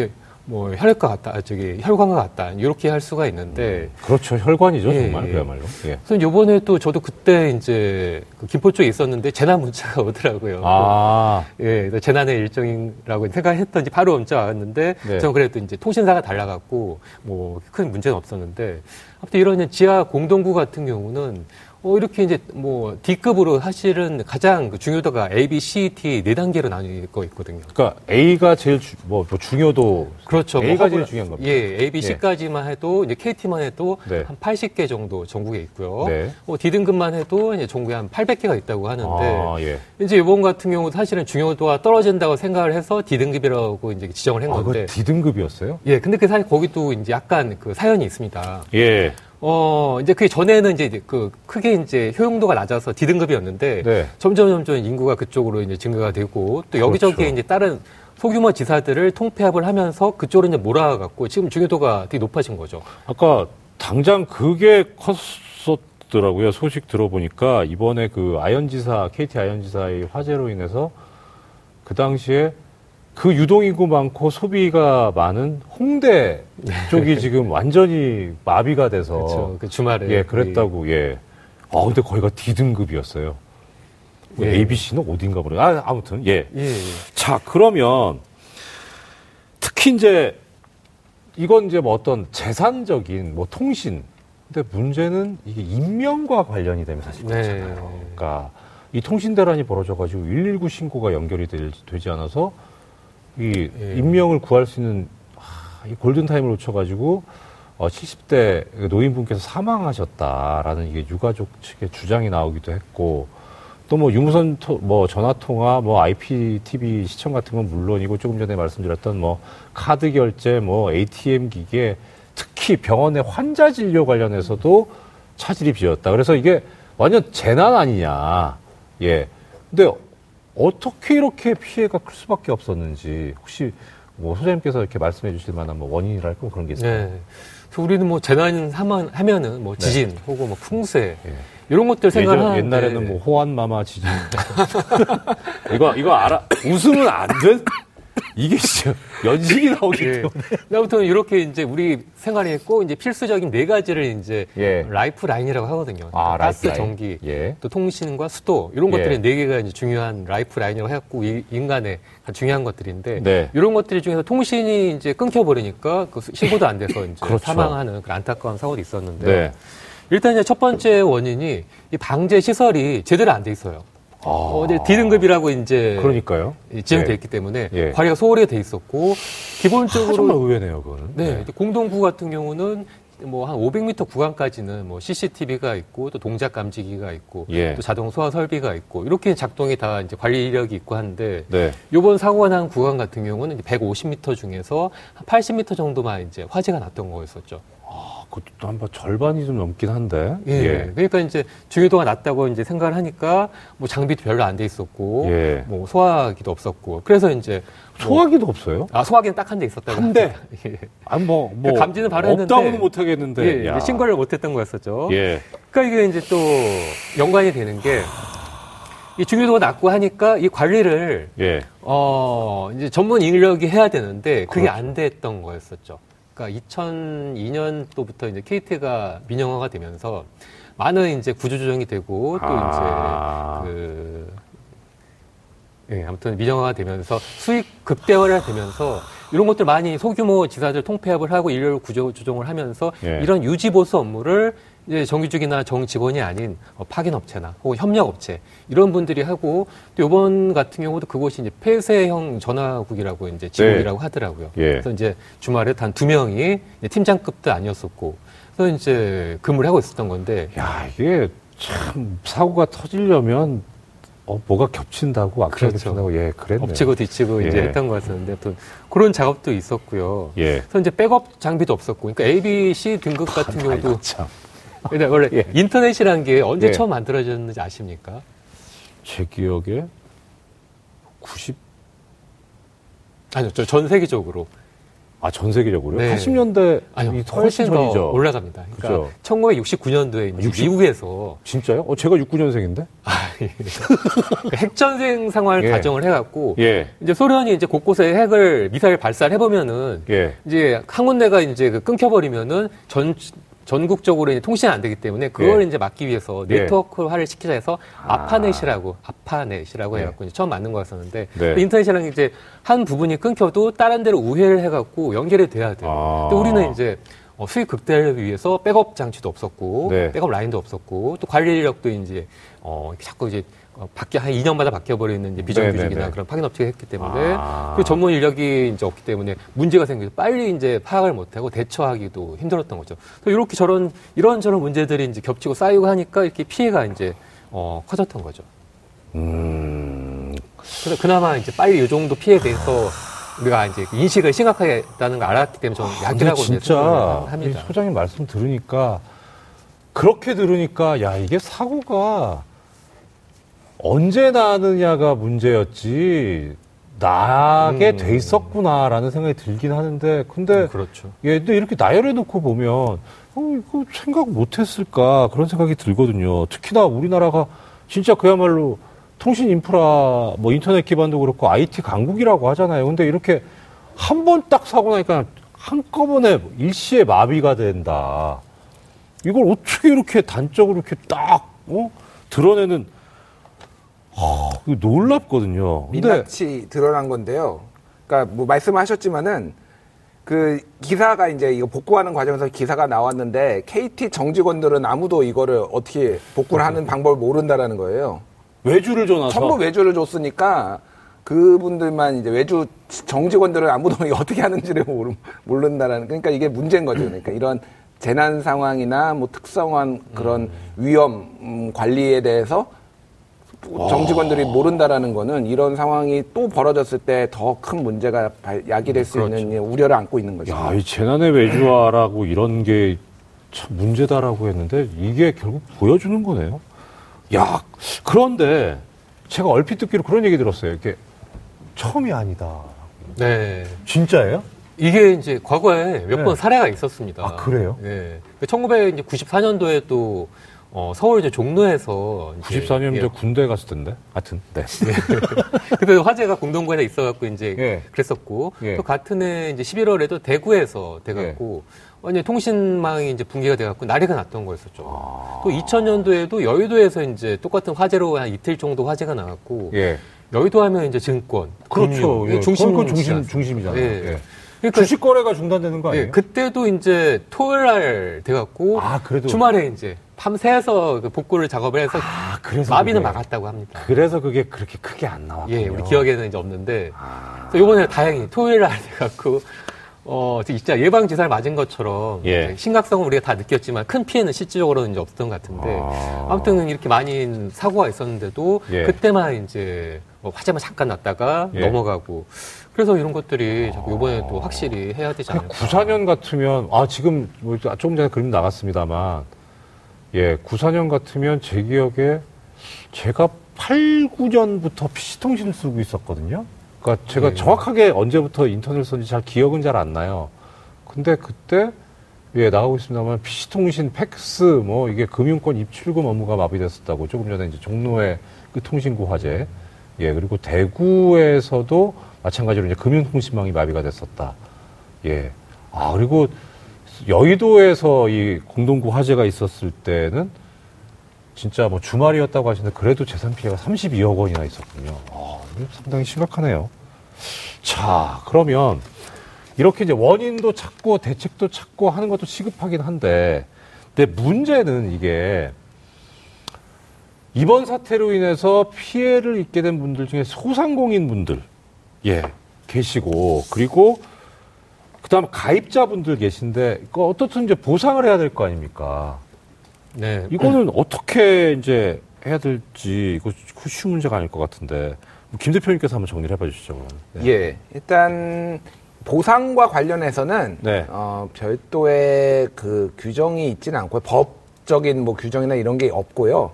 뭐 혈과 같다, 저기 혈관과 같다 이렇게 할 수가 있는데 그렇죠. 혈관이죠, 예, 정말 예. 그야말로. 예. 그래서 요번에 또 저도 그때 이제 그 김포 쪽에 있었는데 재난 문자가 오더라고요. 아, 예, 재난의 일정이라고 생각했던지 바로 문자 왔는데 네. 저는 그래도 이제 통신사가 달라갖고 뭐 큰 문제는 없었는데 아무튼 이런 지하 공동구 같은 경우는 어, 이렇게 이제 뭐 D급으로 사실은 가장 그 중요도가 A, B, C, D 네 단계로 나뉘어 있거든요. 그러니까 A가 제일 주, 뭐, 뭐 중요도 그렇죠. 뭐 A가 허브라- 제일 중요한 겁니다. 예, A, B, C까지만 해도 이제 KT만 해도 네. 한 80개 정도 전국에 있고요. 네. 뭐 D등급만 해도 이제 전국에 한 800개가 있다고 하는데 아, 예. 이제 이번 같은 경우 사실은 중요도가 떨어진다고 생각을 해서 D등급이라고 이제 지정을 한 아, 건데. D등급이었어요? 예, 근데 그 사실 거기도 이제 약간 그 사연이 있습니다. 예. 어, 이제 그 전에는 이제 그 크게 이제 효용도가 낮아서 D등급이었는데 네. 점점 점점 인구가 그쪽으로 이제 증가가 되고 또 여기저기 그렇죠. 이제 다른 소규모 지사들을 통폐합을 하면서 그쪽으로 이제 몰아갖고 지금 중요도가 되게 높아진 거죠. 아까 당장 그게 컸었더라고요. 소식 들어보니까 이번에 그 아현지사, KT 아현지사의 화재로 인해서 그 당시에 그 유동인구 많고 소비가 많은 홍대 쪽이 지금 완전히 마비가 돼서 그렇죠. 그 주말에 예, 그랬다고, 예. 아, 근데 거기가 D등급이었어요. 뭐 예. ABC는 어딘가 모르 아, 아무튼, 예. 예, 예. 자, 그러면 특히 이제 이건 이제 뭐 어떤 재산적인 뭐 통신. 근데 문제는 이게 인명과 관련이 되면 사실 네. 그렇잖아요. 그러니까 이 통신 대란이 벌어져가지고 119 신고가 연결이 될- 되지 않아서 이 예. 인명을 구할 수 있는 하, 이 골든 타임을 놓쳐가지고 어, 70대 노인분께서 사망하셨다라는 이게 유가족 측의 주장이 나오기도 했고 또 뭐 유무선 토, 뭐 전화 통화 뭐 IPTV 시청 같은 건 물론이고 조금 전에 말씀드렸던 뭐 카드 결제 뭐 ATM 기계 특히 병원의 환자 진료 관련해서도 차질이 빚었다. 그래서 이게 완전 재난 아니냐. 예. 근데 어떻게 이렇게 피해가 클 수밖에 없었는지 혹시 뭐 소장님께서 이렇게 말씀해 주실 만한 뭐 원인이랄까 그런 게 있을까요? 네. 그래서 우리는 뭐 재난 하면, 하면은 뭐 지진 혹은 뭐 풍세 예. 이런 것들 예전 생각하는데 옛날에는 뭐 호환마마 지진 이거 이거 알아 웃으면 안 돼? 이게 진짜 연식이 나오기 예. 때문에 아무튼 이렇게 이제 우리 생활에 꼭 이제 필수적인 네 가지를 이제 예. life line이라고 하거든요. 아, 가스, life line. 전기, 예. 또 통신과 수도 이런 예. 것들이 네 개가 이제 중요한 life line이라고 해갖고 이- 인간의 중요한 것들인데 네. 이런 것들 중에서 통신이 이제 끊겨버리니까 그 신고도 안 돼서 이제 그렇죠. 사망하는 그런 안타까운 사고도 있었는데 네. 일단 이제 첫 번째 원인이 이 방제 시설이 제대로 안 돼 있어요. 아. 어, 이제 D등급이라고 이제 그러니까요. 지정돼 예. 있기 때문에 예. 관리가 소홀히 돼 있었고 아, 기본적으로 정말 의외네요, 그거는. 네, 이제 공동구 같은 경우는 뭐 한 500m 구간까지는 뭐 CCTV가 있고 또 동작 감지기가 있고 예. 또 자동 소화 설비가 있고 이렇게 작동이 다 이제 관리 이력이 있고 한데 네. 요번 사고가 난 구간 같은 경우는 이제 150m 중에서 한 80m 정도만 이제 화재가 났던 거였었죠. 아, 그것도 한번 절반이 좀 넘긴 한데. 예. 그러니까 이제 중요도가 낮다고 이제 생각을 하니까 뭐 장비도 별로 안 돼 있었고 예. 뭐 소화기도 없었고 그래서 이제 뭐- 소화기도 없어요. 아 소화기는 딱 한 대 있었다고 한 대? 예. 아니 뭐, 뭐 감지는 바로 했는데 없다고는 못 하겠는데. 예, 신고를 못 했던 거였었죠. 예. 그러니까 이게 이제 또 연관이 되는 게 이 중요도가 낮고 하니까 이 관리를 예. 어 이제 전문 인력이 해야 되는데 그게 그렇죠. 안 됐던 거였었죠. 그러니까 2002년도부터 이제 KT가 민영화가 되면서 많은 이제 구조조정이 되고 또 아. 이제 그 예, 아무튼 민영화가 되면서 수익 극대화가 되면서 이런 것들 많이 소규모 지사들 통폐합을 하고 인력 구조 조정을 하면서 예. 이런 유지 보수 업무를 이제 정규직이나 정직원이 아닌 어, 파견업체나 혹은 협력업체 이런 분들이 하고 또 이번 같은 경우도 그곳이 이제 폐쇄형 전화국이라고 이제 지국이라고 하더라고요. 예. 그래서 이제 주말에 단 두 명이 팀장급도 아니었었고 그래서 이제 근무를 하고 있었던 건데 야, 이게 참 사고가 터지려면 어, 뭐가 겹친다고 앞뒤가 그렇죠. 겹친다고 예, 그랬네요. 엎치고 뒤치고 이제 예. 했던 것 같았는데 아무튼 그런 작업도 있었고요. 예. 그래서 이제 백업 장비도 없었고, 그러니까 A, B, C 등급 같은 경우도 참. 근데 원래 예. 인터넷이라는 게 언제 예. 처음 만들어졌는지 아십니까? 제 기억에 90 아니요, 저전 세계적으로. 아, 전 세계적으로요? 네. 80년대 아니요, 이 훨씬 더. 올라갑니다. 그러니까 그죠. 1969년도에 60? 미국에서 진짜요? 어, 제가 69년생인데? 그 핵전쟁 상황을 예. 가정을 해갖고 예. 이제 소련이 이제 곳곳에 핵을 미사일 발사를 해보면은 예. 이제 한 군데가 이제 그 끊겨버리면은 전 전국적으로 이제 통신이 안 되기 때문에 그걸 예. 이제 막기 위해서 예. 네트워크화를 시키자 해서 아. 아파넷이라고 아파넷이라고 예. 해갖고 이제 처음 만든 거였었는데 네. 그 인터넷이랑 이제 한 부분이 끊겨도 다른 데로 우회를 해갖고 연결이 돼야 돼요. 아. 근데 우리는 이제 어, 수익 극대화를 위해서 백업 장치도 없었고 네. 백업 라인도 없었고 또 관리 인력도 이제 어 자꾸 이제 어, 바뀌어 한 2년마다 바뀌어 버리는 이제 비정규직이나 네네네. 그런 파견 업체가 했기 때문에 아. 그 전문 인력이 이제 없기 때문에 문제가 생기서 빨리 이제 파악을 못 하고 대처하기도 힘들었던 거죠. 또 이렇게 저런 이런 저런 문제들이 이제 겹치고 쌓이고 하니까 이렇게 피해가 이제 어 커졌던 거죠. 음. 그래서 그나마 이제 빨리 이 정도 피해에 대해서 우리가 이제 인식을 심각하게 했다는 걸 알았기 때문에 좀 근데 약이라고 이제 진짜 합니다. 소장님 말씀 들으니까 그렇게 들으니까 야 이게 사고가 언제 나느냐가 문제였지 나게 음. 돼 있었구나라는 생각이 들긴 하는데 근데 그렇죠. 예, 근데 이렇게 나열해 놓고 보면 어, 이거 생각 못 했을까 그런 생각이 들거든요. 특히나 우리나라가 진짜 그야말로 통신 인프라 뭐 인터넷 기반도 그렇고 IT 강국이라고 하잖아요. 근데 이렇게 한 번 딱 사고 나니까 한꺼번에 일시에 마비가 된다. 이걸 어떻게 이렇게 단적으로 이렇게 딱 어? 드러내는 아, 놀랍거든요. 민낯이 드러난 건데요. 그러니까 뭐 말씀하셨지만은 그 기사가 이제 이거 복구하는 과정에서 기사가 나왔는데 KT 정직원들은 아무도 이거를 어떻게 복구를 하는 방법을 모른다라는 거예요. 외주를 줘놔서 전부 외주를 줬으니까 그분들만 이제 외주 정직원들은 아무도 어떻게 하는지를 모르, 모른다라는 그러니까 이게 문제인 거죠. 그러니까 이런 재난 상황이나 뭐 특성한 그런 위험 음, 관리에 대해서 정직원들이 모른다라는 거는 이런 상황이 또 벌어졌을 때 더 큰 문제가 발- 야기될 수 그렇죠. 있는 우려를 안고 있는 거죠. 야, 이 재난의 외주화라고 이런 게 참 문제다라고 했는데 이게 결국 보여주는 거네요. 야, 그런데 제가 얼핏 듣기로 그런 얘기 들었어요. 이게 처음이 아니다. 네. 진짜예요? 이게 이제 과거에 몇 네. 번 사례가 있었습니다. 아, 그래요? 네. 1994년도에 또 어, 서울 이제 종로에서 이제 94년 예, 저 군대 갔을 텐데. 하여튼. 네. 그때 화재가 공동구에 있어 갖고 이제 예. 그랬었고 예. 또 같은 해 이제 11월에도 대구에서 돼 갖고 완전 통신망이 이제 붕괴가 돼 갖고 난리가 났던 거였었죠. 아. 또 2000년도에도 여의도에서 이제 똑같은 화재로 한 이틀 정도 화재가 나갔고 예. 여의도 하면 이제 증권, 그렇죠. 금융, 예. 중심 그건 중심. 중심이잖아요. 예. 예. 그러니까 주식 거래가 중단되는 거 아니에요? 예, 그때도 이제 토요일 날 돼갖고 아, 그래도. 주말에 이제 밤새서 그 복구를 작업을 해서 아, 마비는 그게- 막았다고 합니다. 그래서 그게 그렇게 크게 안 나왔군요. 예, 우리 기억에는 이제 없는데. 아. 이번에 다행히 토요일 날 돼갖고, 어, 진짜 예방주사를 맞은 것처럼 예. 심각성은 우리가 다 느꼈지만 큰 피해는 실질적으로는 이제 없었던 것 같은데. 아. 아무튼 이렇게 많이 사고가 있었는데도 예. 그때만 이제 뭐 화재만 잠깐 났다가 예. 넘어가고. 그래서 이런 것들이 이번에 또 확실히 해야 되지 않을까. 94년 같으면 아 지금 뭐 조금 전에 그림 나갔습니다만 예 94년 같으면 제 기억에 제가 8, 9년부터 PC통신을 쓰고 있었거든요. 그러니까 제가 네. 정확하게 언제부터 인터넷을 썼는지 잘 기억은 잘 안 나요. 근데 그때 예 나가고 있습니다만 PC통신, 팩스 뭐 이게 금융권 입출금 업무가 마비됐었다고 조금 전에 이제 종로의 그 통신구 화재 예 그리고 대구에서도 마찬가지로 이제 금융통신망이 마비가 됐었다. 예. 아, 그리고 여의도에서 이 공동구 화재가 있었을 때는 진짜 뭐 주말이었다고 하시는데 그래도 재산 피해가 32억 원이나 있었군요. 아, 상당히 심각하네요. 자, 그러면 이렇게 이제 원인도 찾고 대책도 찾고 하는 것도 시급하긴 한데, 근데 문제는 이게 이번 사태로 인해서 피해를 입게 된 분들 중에 소상공인 분들, 예, 계시고, 그리고 그 다음 가입자분들 계신데, 그 어떻든 이제 보상을 해야 될 거 아닙니까? 네. 이거는 어떻게 이제 해야 될지, 이거 그 쉬운 문제가 아닐 것 같은데, 김 대표님께서 한번 정리를 해봐 주시죠. 네. 예, 일단 보상과 관련해서는 네. 어, 별도의 그 규정이 있지는 않고요. 법적인 뭐 규정이나 이런 게 없고요.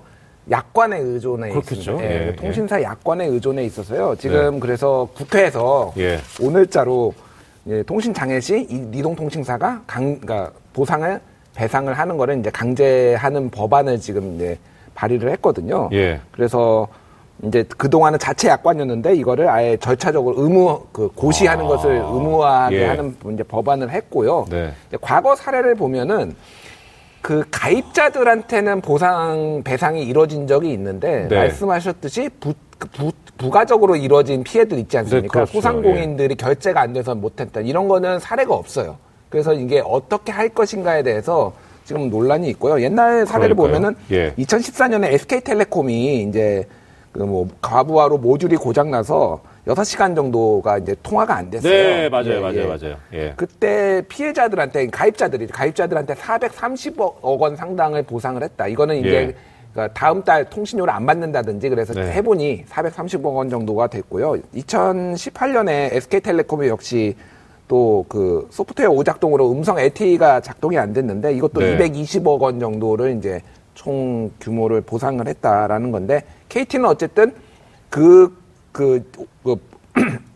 약관에 의존해 그렇겠죠. 있습니다. 예, 예, 통신사 약관에 의존해 있어서요. 지금 그래서 국회에서 예. 오늘자로 예, 통신 장애 시이 이동통신사가 강, 그러니까 보상을 배상을 하는 거를 이제 강제하는 법안을 지금 이제 발의를 했거든요. 예. 그래서 이제 그동안은 자체 약관이었는데 이거를 아예 절차적으로 의무 그 고시하는 아, 것을 의무화하게 예. 하는 이제 법안을 했고요. 네. 과거 사례를 보면은 그 가입자들한테는 보상 배상이 이루어진 적이 있는데 네. 말씀하셨듯이 부, 그 부, 부가적으로 이루어진 피해들 있지 않습니까? 네, 그렇죠. 소상공인들이 결제가 안 돼서 못했다 이런 거는 사례가 없어요. 그래서 이게 어떻게 할 것인가에 대해서 지금 논란이 있고요. 옛날 사례를 그러니까요. 보면은 예. 2014년에 SK텔레콤이 이제 그 뭐 과부하로 모듈이 고장 나서 6시간 정도가 이제 통화가 안 됐어요. 네, 맞아요, 예, 맞아요, 예. 맞아요. 예. 그때 피해자들한테 가입자들이 가입자들한테 430억 원 상당을 보상을 했다. 이거는 이제 예. 그러니까 다음 달 통신료를 안 받는다든지 그래서 네. 해보니 430억 원 정도가 됐고요. 2018년에 SK텔레콤이 역시 또 그 소프트웨어 오작동으로 음성 LTE가 작동이 안 됐는데 이것도 네. 220억 원 정도를 이제 총 규모를 보상을 했다라는 건데 KT는 어쨌든 그, 그, 그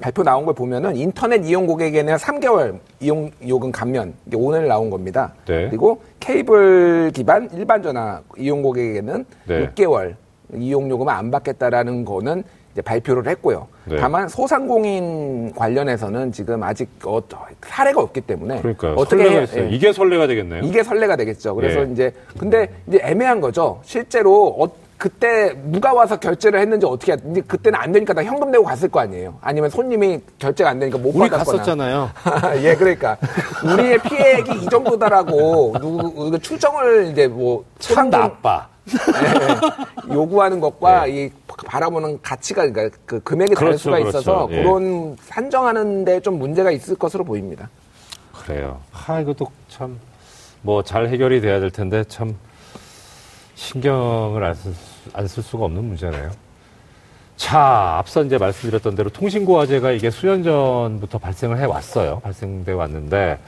발표 나온 걸 보면은 인터넷 이용 고객에는 3개월 이용 요금 감면 이게 오늘 나온 겁니다. 네. 그리고 케이블 기반 일반 전화 이용 고객에게는 네. 6개월 이용 요금을 안 받겠다라는 거는 이제 발표를 했고요. 네. 다만 소상공인 관련해서는 지금 아직 어, 사례가 없기 때문에 그러니까요. 어떻게. 예. 이게 설레가 되겠네요. 이게 설레가 되겠죠. 그래서 예. 이제 근데 이제 애매한 거죠. 실제로 어, 그때 누가 와서 결제를 했는지 어떻게 해- 이제 그때는 안 되니까 다 현금 내고 갔을 거 아니에요. 아니면 손님이 결제가 안 되니까 못 우리 받았거나. 갔었잖아요. 예, 그러니까 우리의 피해액이 이 정도다라고 누구 추정을 이제 뭐 참 나빠. 예, 요구하는 것과 이 바라보는 가치가 그러니까 그 금액이 다를 그렇죠, 수가 있어서 그렇죠. 예. 그런 산정하는데 좀 문제가 있을 것으로 보입니다. 그래요. 하, 이것도 참, 뭐, 잘 해결이 돼야 될 텐데, 참, 신경을 안 쓸, 안 쓸 수가 없는 문제네요. 자, 앞서 이제 말씀드렸던 대로 통신고 화재가 이게 수년 전부터 발생을 해 왔어요. 발생돼 왔는데,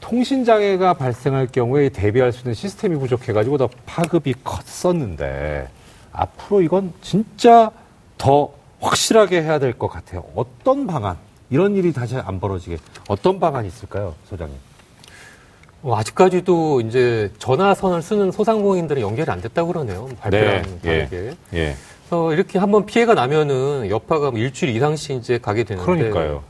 통신 장애가 발생할 경우에 대비할 수 있는 시스템이 부족해가지고 더 파급이 컸었는데, 앞으로 이건 진짜 더 확실하게 해야 될 것 같아요. 어떤 방안? 이런 일이 다시 안 벌어지게 어떤 방안이 있을까요, 소장님? 어, 아직까지도 이제 전화선을 쓰는 소상공인들은 연결이 안 됐다고 그러네요. 발표랑 예, 다르게. 예. 그래서 이렇게 한번 피해가 나면은 여파가 뭐 일주일 이상씩 이제 가게 되는데. 그러니까요.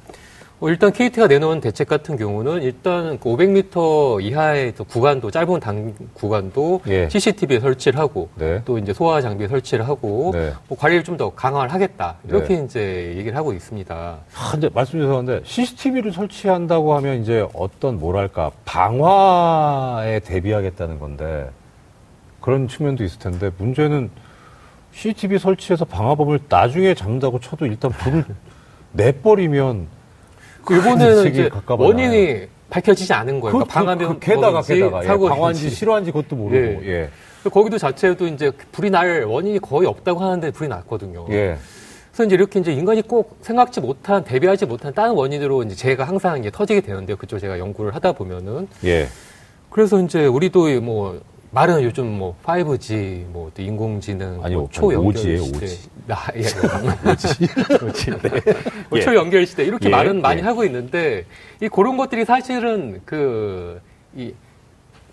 어, 일단 KT가 내놓은 대책 같은 경우는 일단 그 500m 이하의 또 구간도 짧은 단 구간도 예. CCTV에 설치를 하고 네. 또 이제 소화 장비에 설치를 하고 네. 뭐 관리를 좀 더 강화를 하겠다 이렇게 네. 이제 얘기를 하고 있습니다. 아, 근데 말씀 죄송한데 CCTV를 설치한다고 하면 이제 어떤 뭐랄까 방화에 대비하겠다는 건데 그런 측면도 있을 텐데 문제는 CCTV 설치해서 방화범을 나중에 잡는다고 쳐도 일단 불을 내버리면 그 이번에는 대책이 이제 가까워요. 원인이 밝혀지지 않은 거예요. 그, 그러니까 방화범 그, 게다가 게다가 예, 사고인지. 방화인지 실화인지 그것도 모르고 예. 예. 거기도 자체도 이제 불이 날 원인이 거의 없다고 하는데 불이 났거든요. 예. 그래서 이제 이렇게 이제 인간이 꼭 생각지 못한 대비하지 못한 다른 원인으로 이제 제가 항상 이제 터지게 되는데요. 그쪽 제가 연구를 하다 보면은 예. 그래서 이제 우리도 뭐 말은 요즘 뭐 5G 뭐또 인공지능 아니요, 뭐 초연결 5G 예요, 시대 5G. 아, 예, 5G. 네. 뭐 예. 초연결 시대 이렇게 예, 말은 많이 예. 하고 있는데 이 그런 것들이 사실은 그이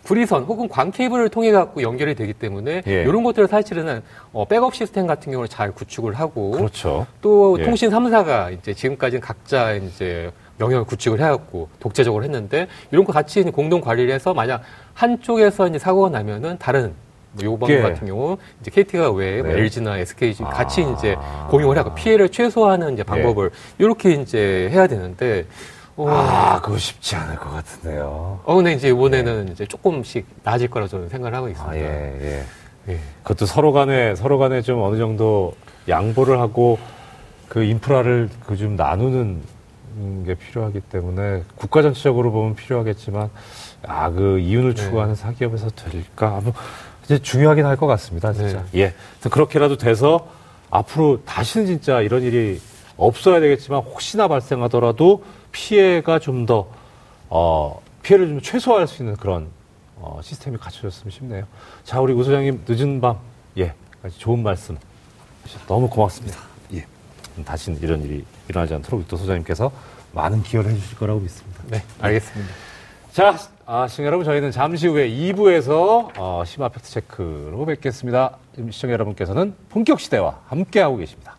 구리선 혹은 광 케이블을 통해 갖고 연결이 되기 때문에 예. 이런 것들을 사실은 어, 백업 시스템 같은 경우를 잘 구축을 하고 그렇죠. 또 예. 통신 3사가 이제 지금까지는 각자 이제 영역을 구축을 해왔고 독재적으로 했는데 이런 거 같이 공동 관리를 해서 만약 한쪽에서 이제 사고가 나면은 다른 뭐 요번 예. 같은 경우 이제 KT가 외에 뭐 네. LG나 SK 같이 아. 이제 공용을 하고 피해를 최소화하는 이제 방법을 이렇게 이제 해야 되는데 어, 아, 그거 쉽지 않을 것 같은데요. 어 근데 이제 이번에는 이제 조금씩 나아질 거라 저는 생각을 하고 있습니다. 아, 예, 예. 예. 그것도 서로 간에, 서로 간에 좀 어느 정도 양보를 하고 그 인프라를 그 좀 나누는 게 필요하기 때문에 국가 전체적으로 보면 필요하겠지만 아, 그 이윤을 네. 추구하는 사기업에서 될까? 뭐 이제 중요하긴 할 것 같습니다, 진짜. 네. 예. 그래서 그렇게라도 돼서 앞으로 다시는 진짜 이런 일이 없어야 되겠지만 혹시나 발생하더라도 피해가 좀 더, 어, 피해를 좀 최소화할 수 있는 그런 어, 시스템이 갖춰졌으면 싶네요. 자, 우리 우 소장님 늦은 밤, 예, 좋은 말씀 너무 고맙습니다. 예. 다시는 이런 일이 일어나지 않도록 또 소장님께서 많은 기여를 해주실 거라고 믿습니다. 네, 알겠습니다. 자, 아, 시청자 여러분, 저희는 잠시 후에 2부에서 어, 심화 팩트 체크로 뵙겠습니다. 지금 시청자 여러분께서는 본격 시대와 함께하고 계십니다.